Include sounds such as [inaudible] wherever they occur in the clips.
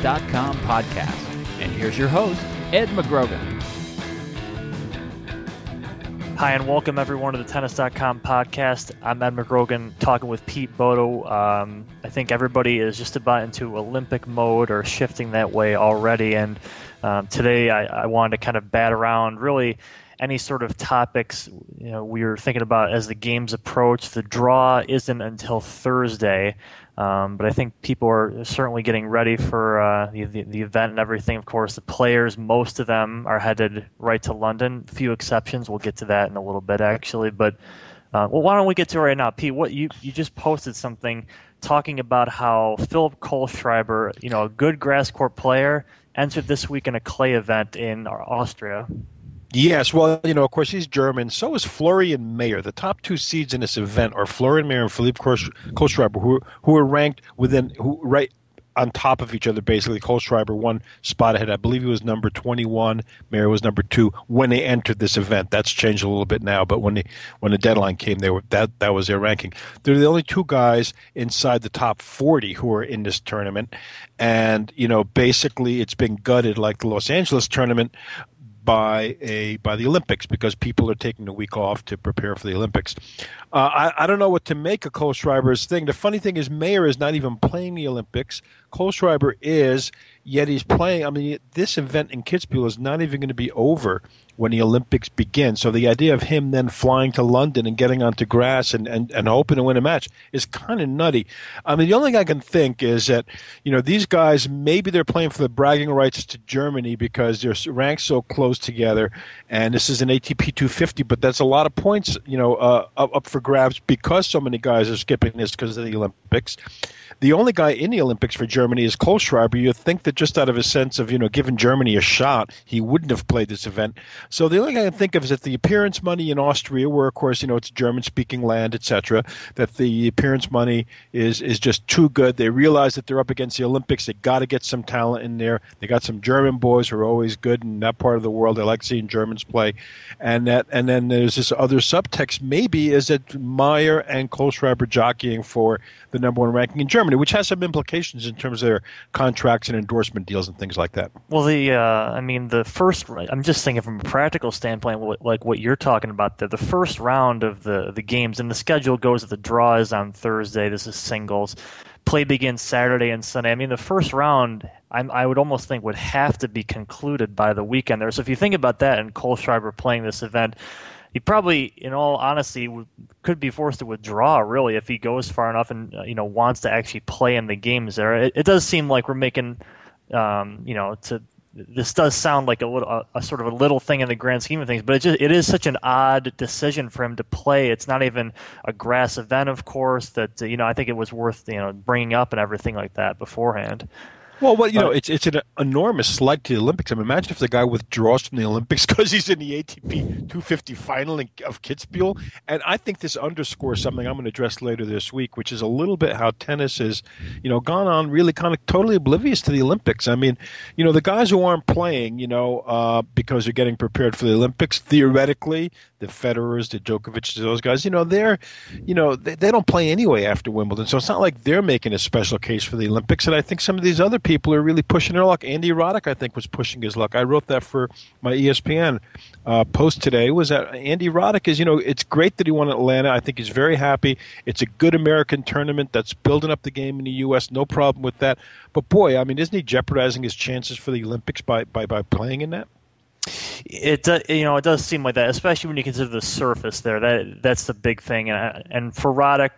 Tennis.com podcast. And here's your host, Ed McGrogan. Hi, and welcome everyone to the Tennis.com podcast. I'm Ed McGrogan talking with Pete Bodo. Um, I think everybody is just about into Olympic mode or shifting that way already. And um, today I, I wanted to kind of bat around really any sort of topics you know we were thinking about as the games approach. The draw isn't until Thursday, um, but I think people are certainly getting ready for uh, the, the, the event and everything. Of course, the players, most of them are headed right to London. A few exceptions. We'll get to that in a little bit, actually. But uh, well, why don't we get to it right now, Pete? What you you just posted something talking about how Philipp Kohlschreiber, you know, a good grass court player, entered this week in a clay event in Austria. Yes, well, you know, of course, he's German. So is Florian Mayer. The top two seeds in this event are Florian Mayer and Philippe Kohlschreiber, who who are ranked within who right on top of each other. Basically, Kohlschreiber one spot ahead. I believe he was number twenty one. Mayer was number two when they entered this event. That's changed a little bit now, but when the when the deadline came, they were that that was their ranking. They're the only two guys inside the top forty who are in this tournament, and you know, basically, it's been gutted like the Los Angeles tournament by a by the Olympics because people are taking a week off to prepare for the Olympics. Uh, I, I don't know what to make of Kohlschreiber's thing. The funny thing is, Mayer is not even playing the Olympics. Kohlschreiber is, yet he's playing. I mean, this event in Kitzbühel is not even going to be over when the Olympics begin. So the idea of him then flying to London and getting onto grass and, and, and hoping to win a match is kind of nutty. I mean, the only thing I can think is that, you know, these guys, maybe they're playing for the bragging rights to Germany because they're ranked so close together. And this is an ATP 250, but that's a lot of points, you know, uh, up for grabs because so many guys are skipping this because of the Olympics. The only guy in the Olympics for Germany is Kohlschreiber. You'd think that just out of a sense of, you know, giving Germany a shot, he wouldn't have played this event. So the only thing I can think of is that the appearance money in Austria, where of course, you know, it's German speaking land, etc., that the appearance money is is just too good. They realize that they're up against the Olympics. They got to get some talent in there. They got some German boys who are always good in that part of the world. They like seeing Germans play. And that and then there's this other subtext maybe is that Mayer and Kohlschreiber jockeying for the number one ranking in Germany, which has some implications in terms of their contracts and endorsement deals and things like that. Well, the uh, I mean, the first I'm just thinking from a practical standpoint, like what you're talking about, the the first round of the the games and the schedule goes the draw is on Thursday. This is singles. Play begins Saturday and Sunday. I mean, the first round, I'm, i would almost think would have to be concluded by the weekend there. So if you think about that, and Kohlschreiber playing this event, he probably, in all honesty, could be forced to withdraw. Really, if he goes far enough and uh, you know wants to actually play in the games there. It, it does seem like we're making, um, you know, to this does sound like a little a, a, sort of a little thing in the grand scheme of things, but it just it is such an odd decision for him to play. It's not even a grass event, of course. That you know, I think it was worth you know bringing up and everything like that beforehand. Well, well, you know, it's it's an enormous slight to the Olympics. I mean, imagine if the guy withdraws from the Olympics [laughs] because he's in the ATP 250 final of Kitzbühel. And I think this underscores something I'm going to address later this week, which is a little bit how tennis is, you know, gone on really kind of totally oblivious to the Olympics. I mean, you know, the guys who aren't playing, you know, uh, because they're getting prepared for the Olympics, theoretically, the Federers, the Djokovic, those guys, you know, they're, you know, they, they don't play anyway after Wimbledon. So it's not like they're making a special case for the Olympics. And I think some of these other people are really pushing their luck. Andy Roddick, I think, was pushing his luck. I wrote that for my ESPN uh, post today. Was that Andy Roddick is, you know, it's great that he won Atlanta. I think he's very happy. It's a good American tournament that's building up the game in the U.S. No problem with that. But boy, I mean, isn't he jeopardizing his chances for the Olympics by by, by playing in that? It does, you know it does seem like that, especially when you consider the surface there. That that's the big thing, and and for Roddick,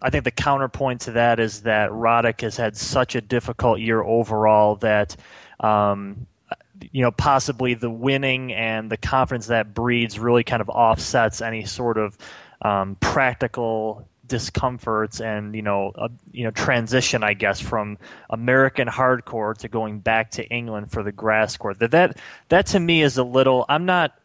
I think the counterpoint to that is that Roddick has had such a difficult year overall that. Um, you know, possibly the winning and the confidence that breeds really kind of offsets any sort of um, practical discomforts and you know a, you know transition I guess from American hard court to going back to England for the grass court that that that to me is a little I'm not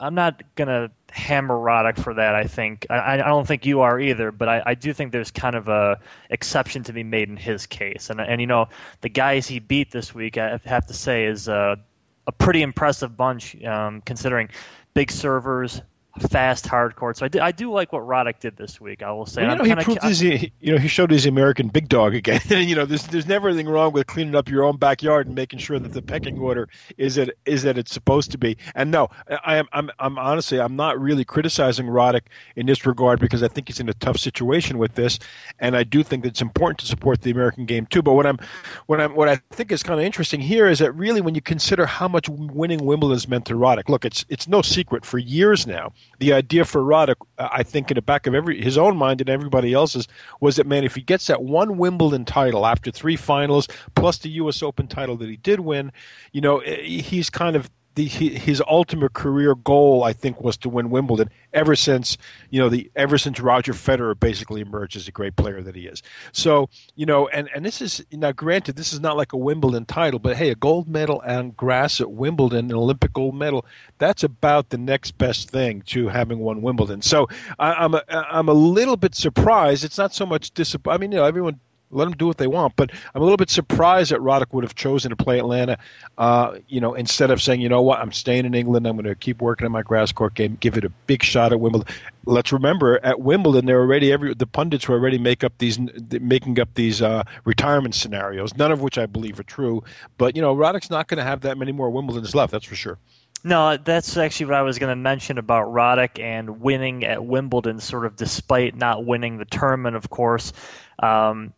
I'm not gonna hammer Roddick for that I think. I, I don't think you are either but I, I do think there's kind of a exception to be made in his case. And and you know the guys he beat this week I have to say is a, a pretty impressive bunch um, considering big servers fast hard court. So I do, I do like what Roddick did this week. I will say. Well, you know, he proved his, you know, he showed his American big dog again. [laughs] you know, there's there's never anything wrong with cleaning up your own backyard and making sure that the pecking order is that is that it's supposed to be. And no, I am I'm I'm honestly I'm not really criticizing Roddick in this regard because I think he's in a tough situation with this, and I do think that it's important to support the American game too. But what I'm what I'm what I think is kind of interesting here is that really when you consider how much winning Wimbledon's meant to Roddick, look, it's it's no secret for years now the idea for Roddick, I think, in the back of every his own mind and everybody else's, was that man, if he gets that one Wimbledon title after three finals plus the U.S. Open title that he did win, you know, eh, he's kind of the, his ultimate career goal, I think, was to win Wimbledon. Ever since you know the ever since Roger Federer basically emerged as a great player that he is. So you know, and and this is now granted, this is not like a Wimbledon title, but hey, a gold medal on grass at Wimbledon, an Olympic gold medal, that's about the next best thing to having won Wimbledon. So I, am a, I'm a little bit surprised. It's not so much disappointed. I mean, you know, everyone let them do what they want. But I'm a little bit surprised that Roddick would have chosen to play Atlanta, uh, you know, instead of saying, you know what, I'm staying in England. I'm going to keep working on my grass court game, give it a big shot at Wimbledon. Let's remember, at Wimbledon, they're already every the pundits were already make up these making up these uh, retirement scenarios, none of which I believe are true. But you know, Roddick's not going to have that many more Wimbledons left. That's for sure. No, that's actually what I was going to mention about Roddick and winning at Wimbledon, sort of despite not winning the tournament, of course. Um,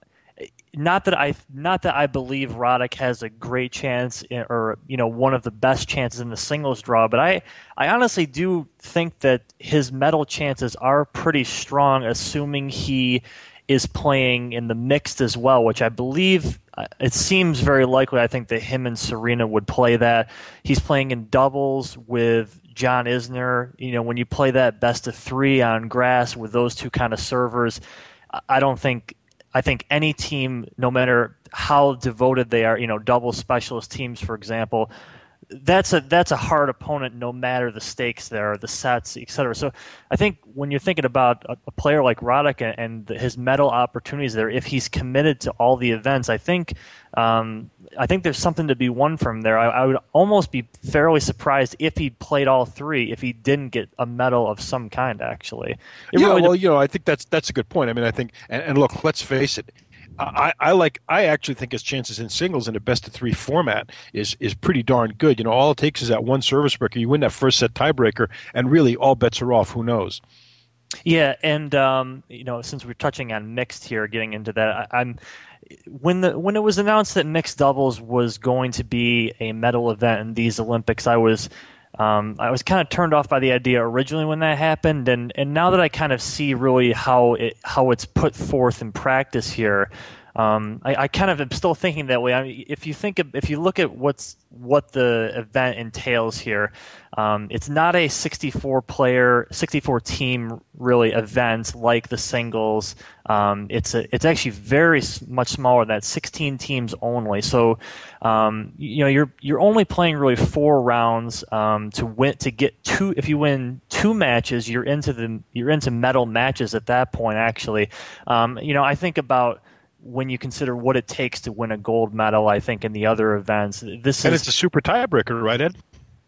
not that I not that I believe Roddick has a great chance in, or you know one of the best chances in the singles draw, but I I honestly do think that his medal chances are pretty strong, assuming he is playing in the mixed as well, which I believe uh, it seems very likely. I think that him and Serena would play that. He's playing in doubles with John Isner. You know, when you play that best of three on grass with those two kind of servers, I don't think I think any team, no matter how devoted they are, you know, double specialist teams, for example, that's a that's a hard opponent no matter the stakes there, the sets, etc. So I think when you're thinking about a, a player like Roddick and, and, his medal opportunities there, if he's committed to all the events, I think um, I think there's something to be won from there. I, I, would almost be fairly surprised if he played all three, if he didn't get a medal of some kind. Actually, it yeah. Really well, de- you know, I think that's that's a good point. I mean, I think, and, and look, let's face it. I, I, like. I actually think his chances in singles in a best of three format is is pretty darn good. You know, all it takes is that one service breaker. You win that first set tiebreaker, and really all bets are off. Who knows? Yeah, and um, you know, since we're touching on mixed here, getting into that, I, I'm when the when it was announced that mixed doubles was going to be a medal event in these Olympics, I was um, I was kind of turned off by the idea originally when that happened, and, and now that I kind of see really how it how it's put forth in practice here, um, I, I, kind of am still thinking that way. I mean, if you think of, if you look at what's what the event entails here, um, it's not a 64 player, 64 team really event like the singles. Um, it's a, it's actually very much smaller than that, 16 teams only. So, um, you know, you're you're only playing really four rounds um, to win to get two. If you win two matches, you're into the you're into medal matches at that point. Actually, um, you know, I think about when you consider what it takes to win a gold medal, I think in the other events, this and is, it's a super tiebreaker, right, Ed?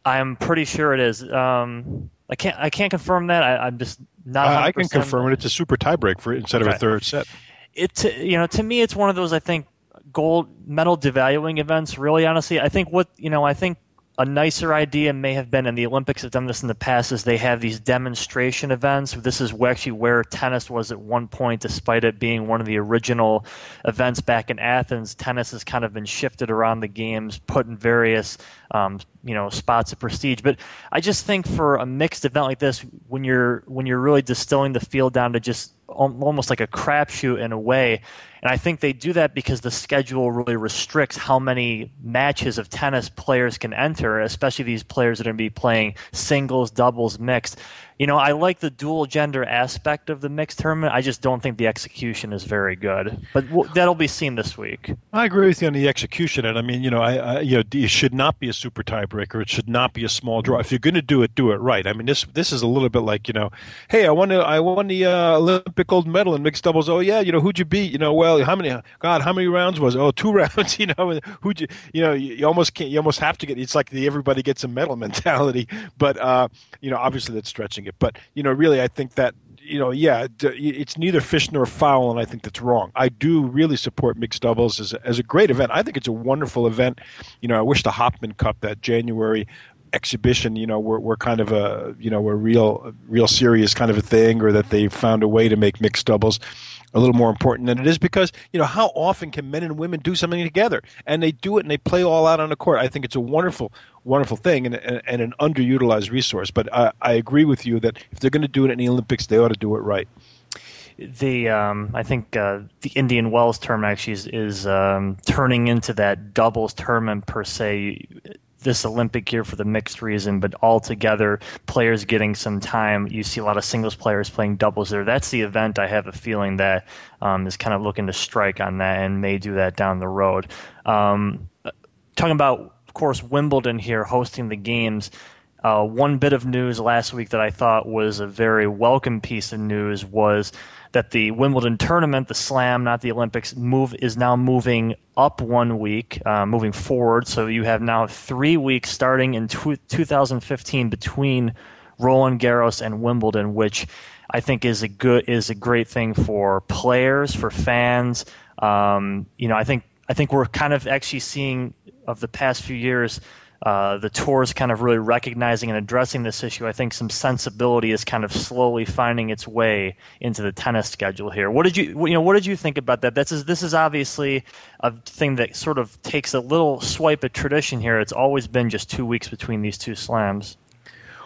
I'm pretty sure it is. Um, I can't I can't confirm that. I, am just not. Uh, I can confirm it. It's a super tiebreak for instead okay. of a third set. It you know to me it's one of those I think gold medal devaluing events. Really, honestly, I think what you know I think a nicer idea may have been, and the Olympics have done this in the past, is they have these demonstration events. This is actually where tennis was at one point, despite it being one of the original events back in Athens. Tennis has kind of been shifted around the games, put in various um, you know spots of prestige. But I just think for a mixed event like this, when you're when you're really distilling the field down to just almost like a crapshoot in a way. And I think they do that because the schedule really restricts how many matches of tennis players can enter, especially these players that are going to be playing singles, doubles, mixed you know, I like the dual gender aspect of the mixed tournament. I just don't think the execution is very good. But w- that'll be seen this week. I agree with you on the execution, and I mean, you know, I, I you know, it should not be a super tiebreaker. It should not be a small draw. If you're going to do it, do it right. I mean, this this is a little bit like you know, hey, I won the, I won the uh, Olympic gold medal in mixed doubles. Oh yeah, you know, who'd you beat? You know, well, how many? God, how many rounds was? It? Oh, two [laughs] rounds. You know, who'd you? You know, you, you almost can't. You almost have to get. It's like the everybody gets a medal [laughs] mentality. But uh, you know, obviously that's stretching it it. But you know, really, I think that you know, yeah, it's neither fish nor fowl, and I think that's wrong. I do really support mixed doubles as a, as a great event. I think it's a wonderful event. You know, I wish the Hopman Cup that January exhibition, you know, were, were kind of a, you know, a real, real serious kind of a thing, or that they found a way to make mixed doubles a little more important than it is because you know how often can men and women do something together? And they do it and they play all out on the court. I think it's a wonderful wonderful thing and, and, and an underutilized resource. But I, I agree with you that if they're going to do it in the olympics they ought to do it right. The um, I think uh, the Indian Wells tournament actually is, is um, turning into that doubles tournament per se this Olympic year for the mixed reason, but altogether, players getting some time. You see a lot of singles players playing doubles there. That's the event I have a feeling that um, is kind of looking to strike on that and may do that down the road. Um, talking about, of course, Wimbledon here hosting the games. Uh, one bit of news last week that I thought was a very welcome piece of news was that the Wimbledon tournament, the Slam, not the Olympics, move is now moving up one week, uh, moving forward. So you have now three weeks starting in 2015 between Roland Garros and Wimbledon, which I think is a good is a great thing for players, for fans. Um, you know, I think I think we're kind of actually seeing of the past few years uh, the is kind of really recognizing and addressing this issue. I think some sensibility is kind of slowly finding its way into the tennis schedule here. What did you you know what did you think about that? This is this is obviously a thing that sort of takes a little swipe at tradition here. It's always been just two weeks between these two slams.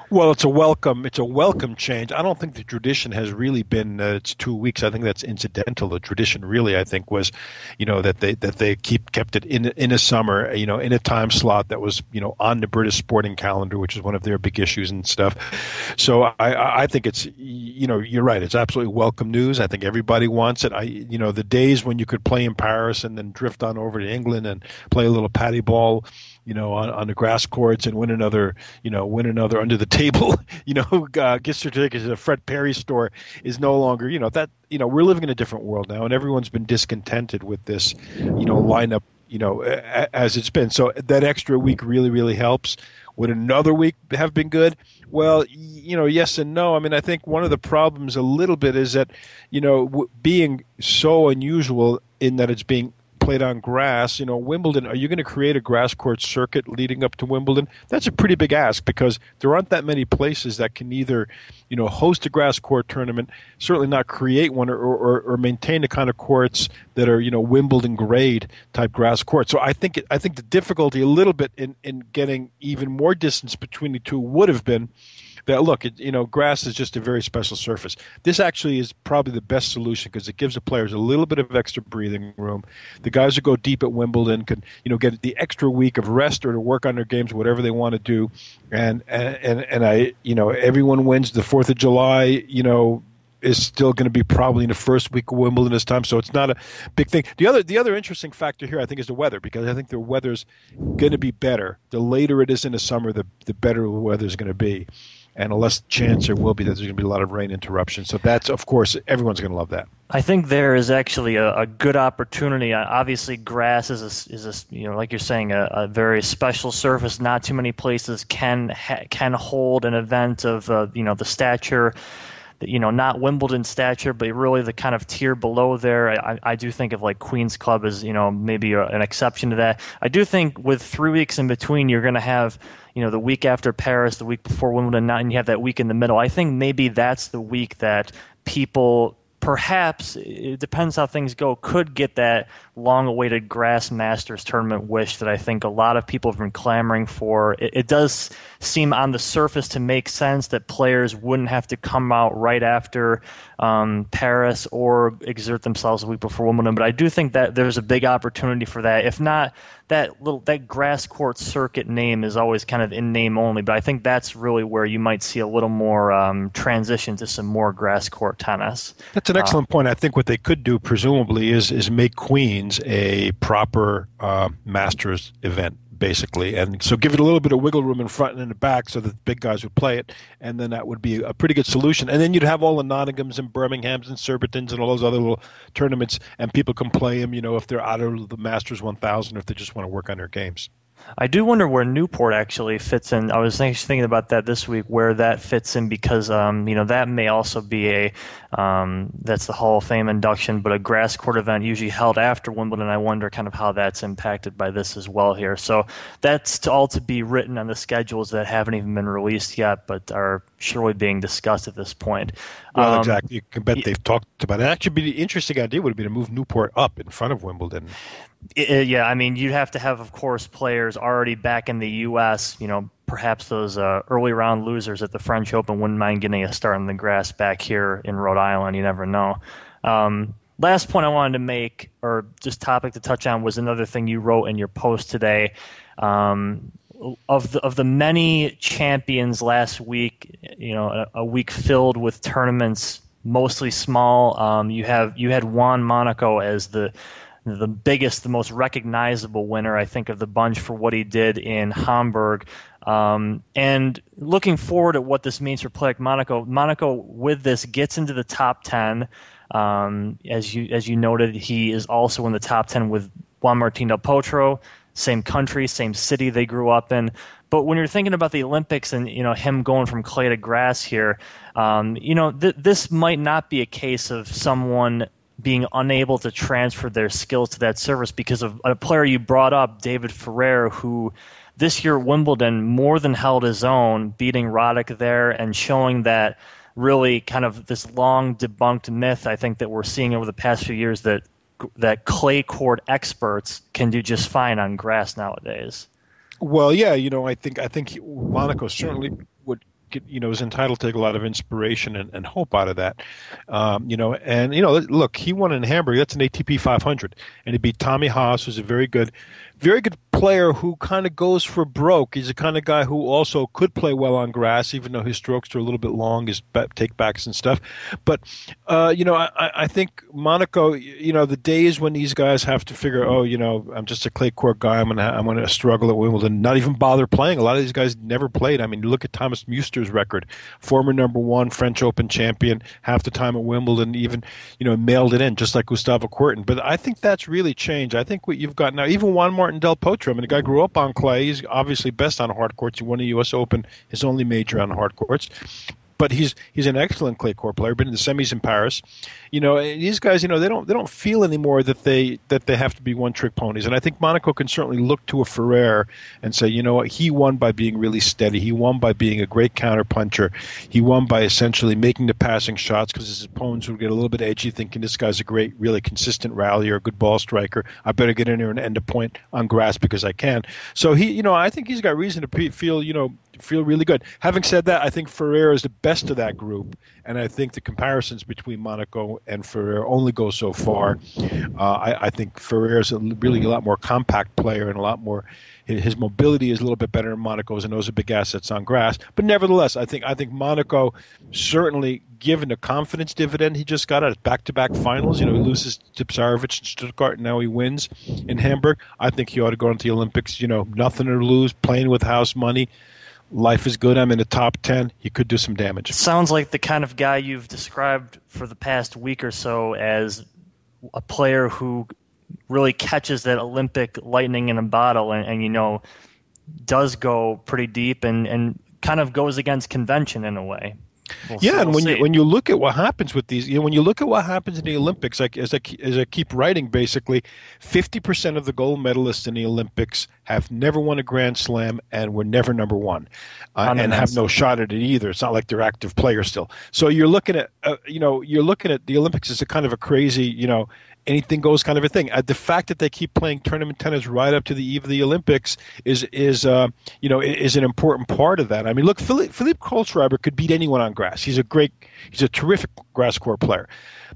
Well, it's a welcome. It's a welcome change. I don't think the tradition has really been. Uh, it's two weeks. I think that's incidental. The tradition really, I think, was, you know, that they that they keep kept it in in a summer, you know, in a time slot that was, you know, on the British sporting calendar, which is one of their big issues and stuff. So I I think it's, you know, you're right. It's absolutely welcome news. I think everybody wants it. I, you know, the days when you could play in Paris and then drift on over to England and play a little patty ball you know, on, on the grass courts and win another, you know, win another under the [laughs] table, you know, uh, gift certificates at a Fred Perry store is no longer, you know, that, you know, we're living in a different world now, and everyone's been discontented with this, you know, lineup, you know, as it's been. So that extra week really, really helps. Would another week have been good? Well, you know, yes and no. I mean, I think one of the problems a little bit is that, you know, w- being so unusual in that it's being played on grass. You know, Wimbledon, are you going to create a grass court circuit leading up to Wimbledon? That's a pretty big ask because there aren't that many places that can either, you know, host a grass court tournament, certainly not create one or, or, or maintain the kind of courts that are, you know, Wimbledon grade type grass courts. So I think it, I think the difficulty a little bit in, in getting even more distance between the two would have been that look, it, you know, grass is just a very special surface. This actually is probably the best solution because it gives the players a little bit of extra breathing room. The guys who go deep at Wimbledon can, you know, get the extra week of rest or to work on their games, whatever they want to do. And and and, and I, you know, everyone wins the Fourth of July, you know, is still going to be probably in the first week of Wimbledon this time, so it's not a big thing. The other the other interesting factor here, I think, is the weather because I think the weather's going to be better. The later it is in the summer, the the better the weather is going to be and a less chance there will be that there's going to be a lot of rain interruptions. So that's, of course, everyone's going to love that. I think there is actually a, a good opportunity. Uh, obviously, grass is a, is a, you know like you're saying a, a, very special surface. Not too many places can ha, can hold an event of uh, you know the stature you know, not Wimbledon stature, but really the kind of tier below there. I, I do think of like Queen's Club as, you know, maybe an exception to that. I do think with three weeks in between, you're going to have, you know, the week after Paris, the week before Wimbledon, and you have that week in the middle. I think maybe that's the week that people perhaps it depends how things go could get that long awaited grass masters tournament wish that i think a lot of people have been clamoring for it, it, does seem on the surface to make sense that players wouldn't have to come out right after um, paris or exert themselves a week before wimbledon but i do think that there's a big opportunity for that if not that little that grass court circuit name is always kind of in name only, but I think that's really where you might see a little more um, transition to some more grass court tennis. That's an excellent uh, point. I think what they could do, presumably, is is make A proper uh, Masters event basically. And so give it a little bit of wiggle room in front and in the back so that the big guys would play it. And then that would be a pretty good solution. And then you'd have all the Nottinghams and Birminghams and Surbitons and all those other little tournaments, and people can play them, you know, if they're out of the Masters 1000 or if they just want to work on their games. I do wonder where Newport actually fits in. I was thinking about that this week, where that fits in, because um, you know that may also be a um, that's the Hall of Fame induction, but a grass court event usually held after Wimbledon. I wonder kind of how that's impacted by this as well here. So that's to all to be written on the schedules that haven't even been released yet, but are surely being discussed at this point. Well, um, exactly. You can bet they've talked about it. Actually, be an interesting idea would been to move Newport up in front of Wimbledon. Yeah, I mean, you'd have to have, of course, players already back in the U.S. You know, perhaps those uh, early round losers at the French Open wouldn't mind getting a start on the grass back here in Rhode Island. You never know. Um, last point I wanted to make, or just topic to touch on, was another thing you wrote in your post today. Um, of the of the many champions last week, you know, a, a week filled with tournaments, mostly small. Um, you have you had Juan Monaco as the the biggest, the most recognizable winner, I think, of the bunch for what he did in Hamburg. Um, and looking forward at what this means for Pico Monaco, Monaco with this gets into the top ten. Um, as you as you noted, he is also in the top ten with Juan Martín del Potro, same country, same city they grew up in. But when you're thinking about the Olympics and you know him going from clay to grass here, um, you know th- this might not be a case of someone being unable to transfer their skills to that service because of a player you brought up, David Ferrer, who this year Wimbledon more than held his own, beating Roddick there and showing that really kind of this long debunked myth I think that we're seeing over the past few years that that clay court experts can do just fine on grass nowadays. Well, yeah, you know, I think I think Monaco certainly you know is entitled to take a lot of inspiration and, and hope out of that. Um, you know, and you know, look, he won in Hamburg. That's an ATP 500, and he beat Tommy Haas, who's a very good very good player who kind of goes for broke. He's the kind of guy who also could play well on grass, even though his strokes are a little bit long, his take backs and stuff. But uh, you know, I, I think Monaco. You know, the days when these guys have to figure, oh, you know, I'm just a clay court guy. I'm gonna I'm gonna struggle at Wimbledon. Not even bother playing. A lot of these guys never played. I mean, look at Thomas Muster's record, former number one French Open champion, half the time at Wimbledon, even you know, mailed it in just like Gustavo Kuerten. But I think that's really changed. I think what you've got now, even Juan Martin Martin Del Potro. I mean, the guy grew up on clay. He's obviously best on hard courts. He won the U.S. Open, his only major on hard courts but he's he's an excellent clay court player. Been in the semis in Paris. You know, these guys, you know, they don't they don't feel anymore that they that they have to be one trick ponies. And I think Monaco can certainly look to a Ferrer and say, you know what, he won by being really steady. He won by being a great counter puncher. He won by essentially making the passing shots because his opponents would get a little bit edgy, thinking this guy's a great, really consistent rallier, a good ball striker. I better get in there and end a point on grass because I can. So he, you know, I think he's got reason to feel, you know, feel really good. Having said that, I think Ferrer is the best of that group, and I think the comparisons between Monaco and Ferrer only go so far. Uh, I, I, think Ferrer is a, really a lot more compact player and a lot more. His mobility is a little bit better in Monaco's, and those are big assets on grass. But nevertheless, I think I think Monaco certainly, given the confidence dividend he just got at back-to-back finals, you know, he loses to Tipsarevic in Stuttgart, and now he wins in Hamburg. I think he ought to go into the Olympics. You know, nothing to lose, playing with house money life is good. I'm in the top 10. He could do some damage. Sounds like the kind of guy you've described for the past week or so as a player who really catches that Olympic lightning in a bottle and, and you know, does go pretty deep and, and kind of goes against convention in a way. We'll yeah, and when you when you look at what happens with these, you know, when you look at what happens in the Olympics, like as I as I keep writing, basically, fifty percent of the gold medalists in the Olympics have never won a Grand Slam and were never number one, uh, and have no shot at it either. It's not like they're active players still. So you're looking at, uh, you know, you're looking at the Olympics as a kind of a crazy, you know, anything goes kind of a thing. Uh, the fact that they keep playing tournament tennis right up to the eve of the Olympics is is uh, you know is an important part of that. I mean, look, Philippe, Philippe Kohlschreiber could beat anyone on grass. He's a great, he's a terrific grass court player.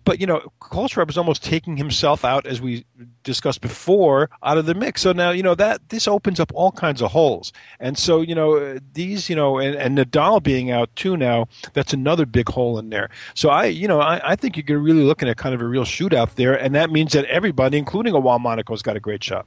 But you know, Kohlschreiber is almost taking himself out, as we discussed before, out of the mix. So now you know that this opens up all kinds of holes. And so you know these, you know, and, and Nadal being out too now, that's another big hole in there. So I, you know, I, I think you're really looking at kind of a real shootout there, and that means that everybody, including a Juan Monaco, has got a great shot.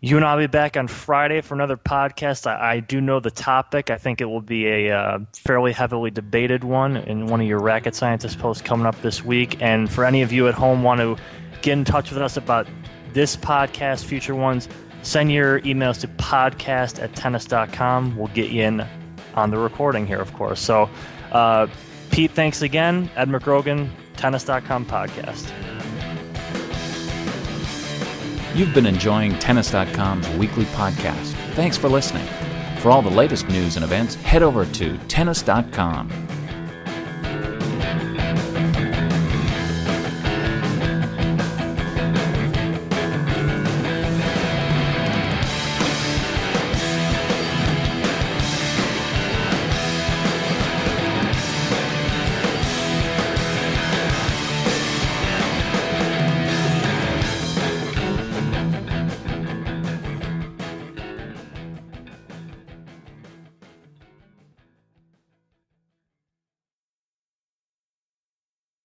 You and I'll be back on Friday for another podcast. I, I do know the topic. I think it will be a uh, fairly heavily debated one in one of your Racket Scientist posts coming up this week. And for any of you at home want to get in touch with us about this podcast, future ones, send your emails to podcast at tennis.com. We'll get you in on the recording here, of course. So, uh, Pete, thanks again. Ed McGrogan, tennis.com podcast. You've been enjoying Tennis.com's weekly podcast. Thanks for listening. For all the latest news and events, head over to Tennis.com.